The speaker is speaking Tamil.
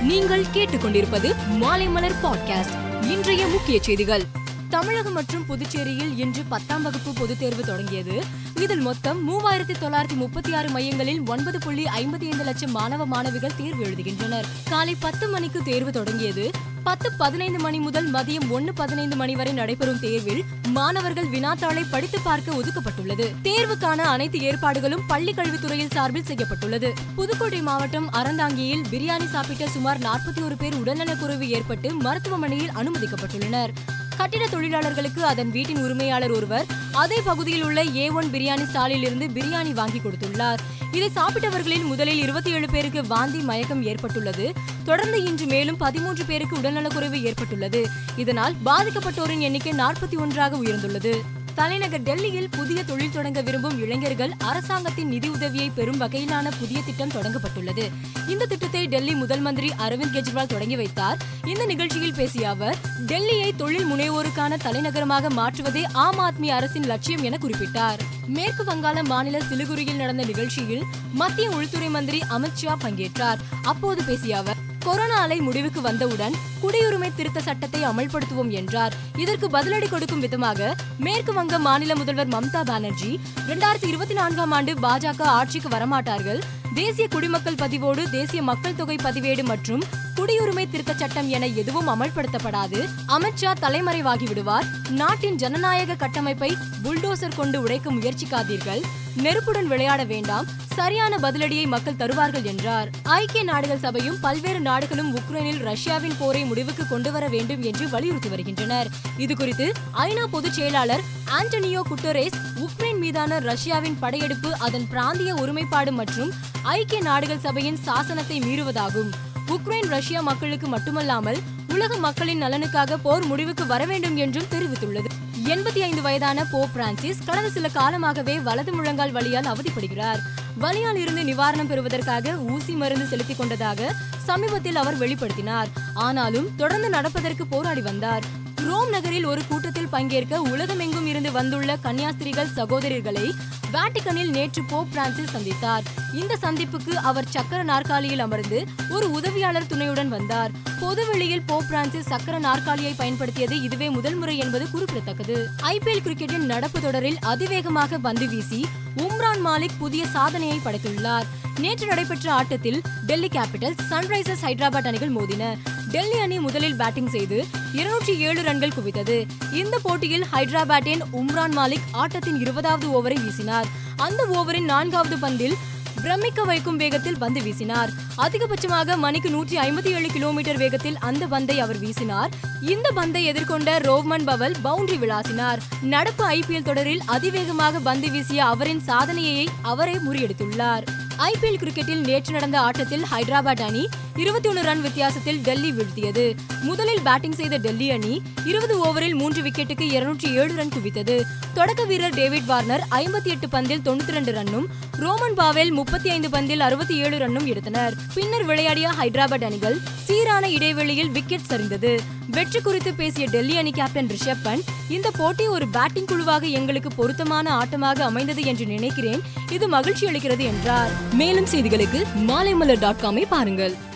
நீங்கள் கேட்டுக்கொண்டிருப்பது மாலைமலர் பாட்காஸ்ட் இன்றைய முக்கிய செய்திகள். தமிழகம் மற்றும் புதுச்சேரியில் இன்று பத்தாம் வகுப்பு பொதுத் தேர்வு தொடங்கியது. இதில் மொத்தம் மூவாயிரத்தி தொள்ளாயிரத்தி முப்பத்தி ஆறு மையங்களில் ஒன்பது புள்ளி ஐம்பத்தி ஐந்து லட்சம் மாணவ மாணவிகள் தேர்வு எழுதுகின்றனர். காலை பத்து மணிக்கு தேர்வு தொடங்கியது. பத்து பதினைந்து மணி முதல் மதியம் ஒன்னு பதினைந்து மணி வரை நடைபெறும் தேர்வில் மாணவர்கள் வினாத்தாளை படித்து பார்க்க ஒதுக்கப்பட்டுள்ளது. தேர்வுக்கான அனைத்து ஏற்பாடுகளும் பள்ளி கல்வித்துறையில் சார்பில் செய்யப்பட்டுள்ளது. புதுக்கோட்டை மாவட்டம் அறந்தாங்கியில் பிரியாணி சாப்பிட்ட சுமார் நாற்பத்தி ஒரு பேர் உடல்நலக்குறைவு ஏற்பட்டு மருத்துவமனையில் அனுமதிக்கப்பட்டுள்ளனர். கட்டிட தொழிலாளர்களுக்கு அதன் வீட்டின் உரிமையாளர் ஒருவர் அதே பகுதியில் உள்ள ஏ ஒன் பிரியாணி ஸ்டாலில் இருந்து பிரியாணி வாங்கி கொடுத்துள்ளார். இதை சாப்பிட்டவர்களில் முதலில் இருபத்தி ஏழு பேருக்கு வாந்தி மயக்கம் ஏற்பட்டுள்ளது. தொடர்ந்து இன்று மேலும் பதிமூன்று பேருக்கு உடல்நலக்குறைவு ஏற்பட்டுள்ளது. இதனால் பாதிக்கப்பட்டோரின் எண்ணிக்கை நாற்பத்தி ஒன்றாக உயர்ந்துள்ளது. தலைநகர் டெல்லியில் புதிய தொழில் தொடங்க விரும்பும் இளைஞர்கள் அரசாங்கத்தின் நிதி உதவியை பெறும் வகையிலான புதிய திட்டம் தொடங்கப்பட்டுள்ளது. இந்த திட்டத்தை டெல்லி முதல் மந்திரி அரவிந்த் கெஜ்ரிவால் தொடங்கி வைத்தார். இந்த நிகழ்ச்சியில் பேசிய அவர் டெல்லியை தொழில் முனைவோருக்கான தலைநகரமாக மாற்றுவதே ஆம் ஆத்மி அரசின் லட்சியம் என குறிப்பிட்டார். மேற்கு வங்காள மாநில சிலிகுரியில் நடந்த நிகழ்ச்சியில் மத்திய உள்துறை மந்திரி அமித்ஷா பங்கேற்றார். அப்போது பேசிய அவர் கொரோனா அலை முடிவுக்கு வந்தவுடன் குடியுரிமை திருத்த சட்டத்தை அமல்படுத்துவோம் என்றார். இதற்கு பதிலடி கொடுக்கும் விதமாக மேற்கு வங்க மாநில முதல்வர் மம்தா பானர்ஜி இரண்டாயிரத்தி இருபத்தி நான்காம் ஆண்டு பாஜக ஆட்சிக்கு வரமாட்டார்கள். தேசிய குடிமக்கள் பதிவோடு தேசிய மக்கள் தொகை பதிவேடு மற்றும் குடியுரிமை திருத்த சட்டம் என எதுவும் அமல்படுத்தப்படாது. அமித்ஷா தலைமறைவாகி விடுவார். நாட்டின் ஜனநாயக கட்டமைப்பை புல்டோசர் கொண்டு உடைக்க முயற்சிக்காதீர்கள். நெருப்புடன் விளையாட வேண்டாம். சரியான பதிலடியை மக்கள் தருவார்கள் என்றார். ஐக்கிய நாடுகள் சபையும் பல்வேறு நாடுகளும் உக்ரைனில் ரஷ்யாவின் போரை முடிவுக்கு கொண்டு வர வேண்டும் என்று வலியுறுத்தி வருகின்றனர். இதுகுறித்து ஐநா பொதுச் செயலாளர் ஆண்டனியோ குட்டோரேஸ் உக்ரைன் மீதான ரஷ்யாவின் படையெடுப்பு அதன் பிராந்திய ஒருமைப்பாடு மற்றும் ஐக்கிய நாடுகள் சபையின் சாசனத்தை மீறுவதாகும். உக்ரைன் ரஷ்யா மக்களுக்கு மட்டுமல்லாமல் உலக மக்களின் நலனுக்காக போர் முடிவுக்கு வர வேண்டும் என்றும் தெரிவித்துள்ளது. எண்பத்தி ஐந்து வயதான போ பிரான்சிஸ் கடந்த சில காலமாகவே வலது முழங்கால் வழியால் அவதிப்படுகிறார். வலியால் இருந்து நிவாரணம் பெறுவதற்காக ஊசி மருந்து செலுத்திக் கொண்டதாக சமீபத்தில் அவர் வெளிப்படுத்தினார். ஆனாலும் தொடர்ந்து நடப்பதற்கு போராடி வந்தார். ரோம் நகரில் ஒரு கூட்டத்தில் பங்கேற்க உலகமெங்கும் இருந்து வந்துள்ள கன்னியாஸ்திரிகள் சகோதரிகளை வேட்டிகனில் நேற்று போப் பிரான்சிஸ் சந்தித்தார். இந்த சந்திப்புக்கு அவர் சக்கர நாற்காலியில் அமர்ந்து ஒரு உதவியாளர் துணையுடன் வந்தார். பொதுவெளியில் போப் பிரான்சிஸ் சக்கர நாற்காலியை பயன்படுத்தியது இதுவே முதல் முறை என்பது குறிப்பிடத்தக்கது. ஐபிஎல் கிரிக்கெட்டின் நடப்பு தொடரில் அதிவேகமாக பந்து வீசி உம்ரான் மாலிக் புதிய சாதனையை படைத்துள்ளார். நேற்று நடைபெற்ற ஆட்டத்தில் டெல்லி கேபிட்டல்ஸ் சன்ரைசர்ஸ் ஹைதராபாத் அணிகள் மோதின. டெல்லி அணி முதலில் பேட்டிங் செய்து இருநூற்றி ஏழு ரன்கள் குவித்தது. இந்த போட்டியில் ஹைதராபாத்தின் உம்ரான் மாலிக் ஆட்டத்தின் இருபதாவது ஓவரை வீசினார். அந்த ஓவரின் நான்காவது பந்தில் பிரமிக்க வைக்கும் வேகத்தில் பந்து வீசினார். அதிகபட்சமாக மணிக்கு நூற்றி ஐம்பத்தி ஏழு கிலோமீட்டர் வேகத்தில் அந்த பந்தை அவர் வீசினார். இந்த பந்தை எதிர்கொண்ட ரோவ்மன் பவல் பவுண்டரி விளாசினார். நடப்பு ஐபிஎல் தொடரில் அதிவேகமாக பந்து வீசிய அவரின் சாதனையை அவரே முறியடித்துள்ளார். ஐபிஎல் கிரிக்கெட்டில் நேற்று நடந்த ஆட்டத்தில் ஹைதராபாத் அணி இருபத்தி ஒன்று ரன் வித்தியாசத்தில் டெல்லி வீழ்த்தியது. முதலில் பேட்டிங் செய்த டெல்லி அணி இருபது ஓவரில் மூன்று விக்கெட்டுக்கு இருநூற்றி ஏழு ரன் குவித்தது. தொடக்க வீரர் டேவிட் வார்னர் ஐம்பத்தி எட்டு பந்தில் தொண்ணூத்தி ரெண்டு ரன்னும் ரோமன் பாவேல் முப்பத்தி ஐந்து பந்தில் அறுபத்தி ஏழு ரன்னும் எடுத்தனர். பின்னர் விளையாடிய ஹைதராபாத் அணிகள் சீரான இடைவெளியில் விக்கெட் சரிந்தது. வெற்றி குறித்து பேசிய டெல்லி அணி கேப்டன் ரிஷப் பண்ட் இந்த போட்டி ஒரு பேட்டிங் குழுவாக எங்களுக்கு பொருத்தமான ஆட்டமாக அமைந்தது என்று நினைக்கிறேன். இது மகிழ்ச்சி அளிக்கிறது என்றார். மேலும் செய்திகளுக்கு மாலைமலர் டாட் காமை பாருங்கள்.